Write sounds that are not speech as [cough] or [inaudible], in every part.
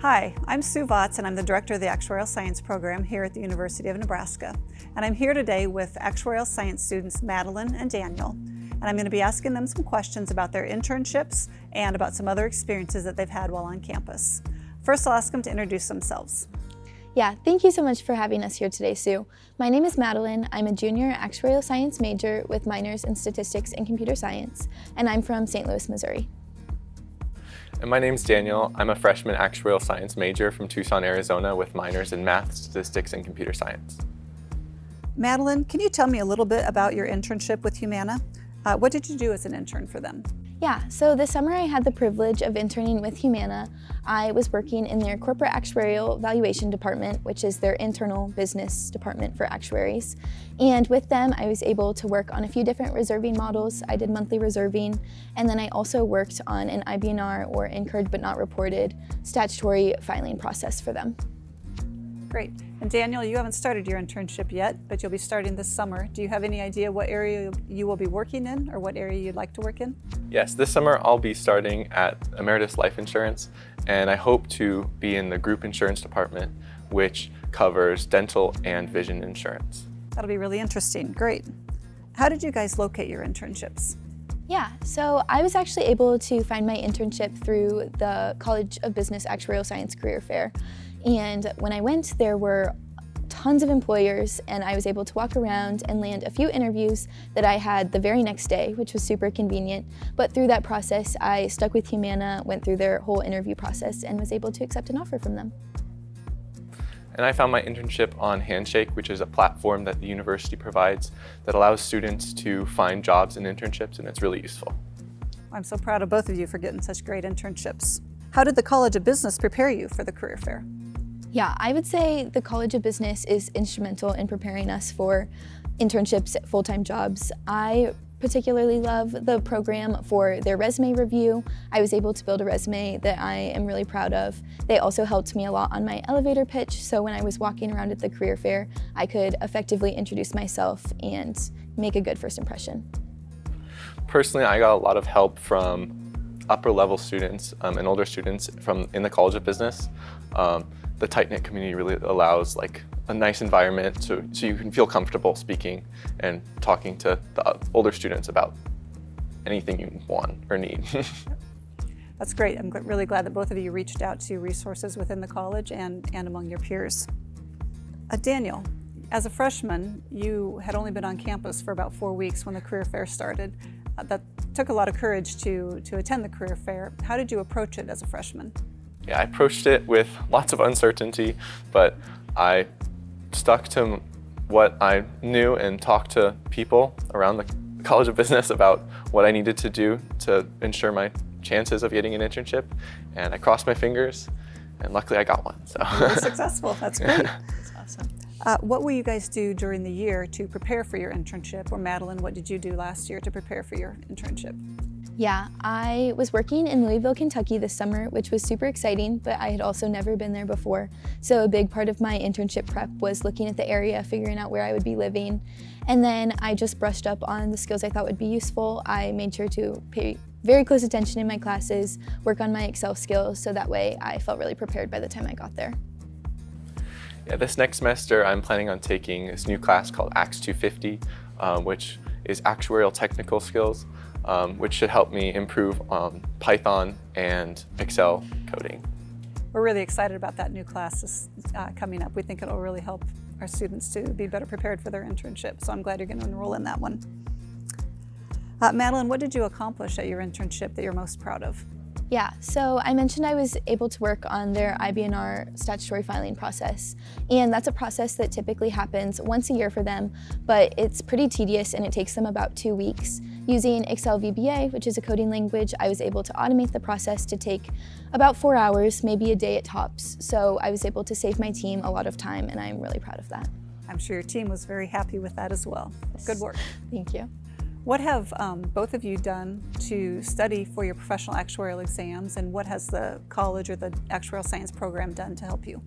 Hi, I'm Sue Vagts, and I'm the Director of the Actuarial Science Program here at the University of Nebraska. And I'm here today with Actuarial Science students Madelyn and Daniel. And I'm going to be asking them some questions about their internships and about some other experiences that they've had while on campus. First, I'll ask them to introduce themselves. Yeah, thank you so much for having us here today, Sue. My name is Madelyn. I'm a junior actuarial science major with minors in statistics and computer science, and I'm from St. Louis, Missouri. And my name's Daniel. I'm a freshman actuarial science major from Tucson, Arizona with minors in math, statistics, and computer science. Madelyn, can you tell me a little bit about your internship with Humana? Uh, what did you do as an intern for them? Yeah, so this summer I had the privilege of interning with Humana. I was working in their corporate actuarial valuation department, which is their internal business department for actuaries. And with them, I was able to work on a few different reserving models. I did monthly reserving, and then I also worked on an IBNR or incurred but not reported statutory filing process for them. Great. And Daniel, you haven't started your internship yet, but you'll be starting this summer. Do you have any idea what area you will be working in or what area you'd like to work in? Yes, this summer I'll be starting at Ameritas Life Insurance, and I hope to be in the group insurance department, which covers dental and vision insurance. That'll be really interesting. Great. How did you guys locate your internships? Yeah, so I was actually able to find my internship through the College of Business Actuarial Science Career Fair. And when I went, there were tons of employers, and I was able to walk around and land a few interviews that I had the very next day, which was super convenient. But through that process, I stuck with Humana, went through their whole interview process, and was able to accept an offer from them. And I found my internship on Handshake, which is a platform that the university provides that allows students to find jobs and internships, and it's really useful. I'm so proud of both of you for getting such great internships. How did the College of Business prepare you for the career fair? Yeah, I would say the College of Business is instrumental in preparing us for internships, full time jobs. I particularly love the program for their resume review. I was able to build a resume that I am really proud of. They also helped me a lot on my elevator pitch, so when I was walking around at the career fair, I could effectively introduce myself and make a good first impression. Personally, I got a lot of help from upper level students um, and older students from in the College of Business. Um, the tight knit community really allows like a nice environment so, so you can feel comfortable speaking and talking to the older students about anything you want or need. [laughs] That's great. I'm really glad that both of you reached out to resources within the college and, and among your peers. Uh, Daniel, as a freshman, you had only been on campus for about four weeks when the career fair started. Uh, that took a lot of courage to, to attend the career fair. How did you approach it as a freshman? Yeah, I approached it with lots of uncertainty, but I stuck to what I knew and talked to people around the College of Business about what I needed to do to ensure my chances of getting an internship. And I crossed my fingers, and luckily I got one. So really successful. That's great. [laughs] That's awesome. Uh, what will you guys do during the year to prepare for your internship? Or Madelyn, what did you do last year to prepare for your internship? Yeah, I was working in Louisville, Kentucky this summer, which was super exciting, but I had also never been there before. So a big part of my internship prep was looking at the area, figuring out where I would be living. And then I just brushed up on the skills I thought would be useful. I made sure to pay very close attention in my classes, work on my Excel skills, so that way I felt really prepared by the time I got there. Yeah, this next semester I'm planning on taking this new class called ACTS 250, um, which is actuarial technical skills um, which should help me improve um, Python and Excel coding. We're really excited about that new class uh, coming up. We think it'll really help our students to be better prepared for their internship. So I'm glad you're going to enroll in that one. Uh, Madelyn, what did you accomplish at your internship that you're most proud of? Yeah, so I mentioned I was able to work on their IBNR statutory filing process. And that's a process that typically happens once a year for them, but it's pretty tedious and it takes them about two weeks. Using Excel VBA, which is a coding language, I was able to automate the process to take about four hours, maybe a day at tops. So I was able to save my team a lot of time, and I'm really proud of that. I'm sure your team was very happy with that as well. Good work. Thank you. What have um, both of you done to study for your professional actuarial exams, and what has the college or the actuarial science program done to help you?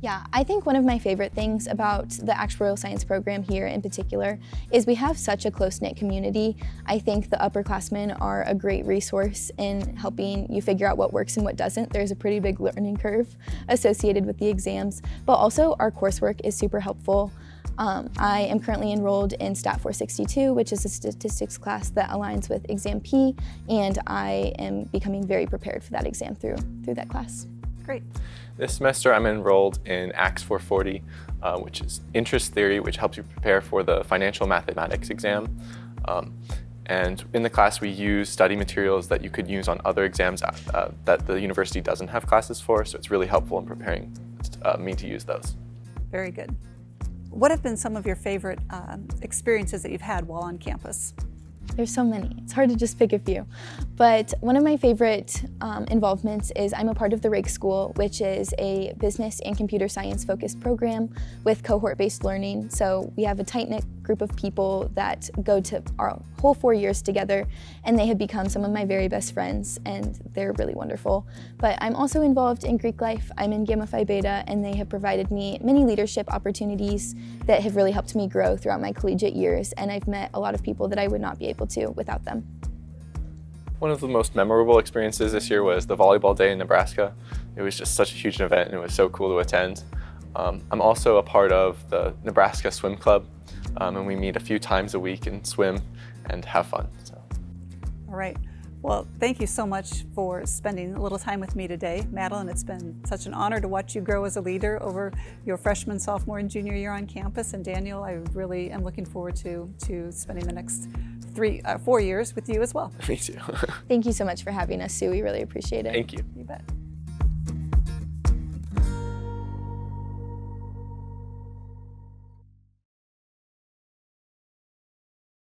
Yeah, I think one of my favorite things about the actuarial science program here in particular is we have such a close knit community. I think the upperclassmen are a great resource in helping you figure out what works and what doesn't. There's a pretty big learning curve associated with the exams, but also our coursework is super helpful. Um, I am currently enrolled in Stat 462, which is a statistics class that aligns with Exam P, and I am becoming very prepared for that exam through through that class. Great. This semester, I'm enrolled in ACTS 440, uh, which is interest theory, which helps you prepare for the financial mathematics exam. Um, and in the class, we use study materials that you could use on other exams uh, that the university doesn't have classes for, so it's really helpful in preparing uh, me to use those. Very good. What have been some of your favorite um, experiences that you've had while on campus? There's so many. It's hard to just pick a few. But one of my favorite um, involvements is I'm a part of the Raikes School, which is a business and computer science focused program with cohort based learning. So we have a tight knit group of people that go to our whole four years together, and they have become some of my very best friends, and they're really wonderful. But I'm also involved in Greek life. I'm in Gamma Phi Beta, and they have provided me many leadership opportunities that have really helped me grow throughout my collegiate years, and I've met a lot of people that I would not be able to without them. One of the most memorable experiences this year was the volleyball day in Nebraska. It was just such a huge event and it was so cool to attend. Um, I'm also a part of the Nebraska Swim Club, um, and we meet a few times a week and swim and have fun. So. All right. Well, thank you so much for spending a little time with me today, Madelyn. It's been such an honor to watch you grow as a leader over your freshman, sophomore, and junior year on campus. And Daniel, I really am looking forward to to spending the next three, uh, four years with you as well. [laughs] Me too. [laughs] Thank you so much for having us, Sue. We really appreciate it. Thank you. You bet.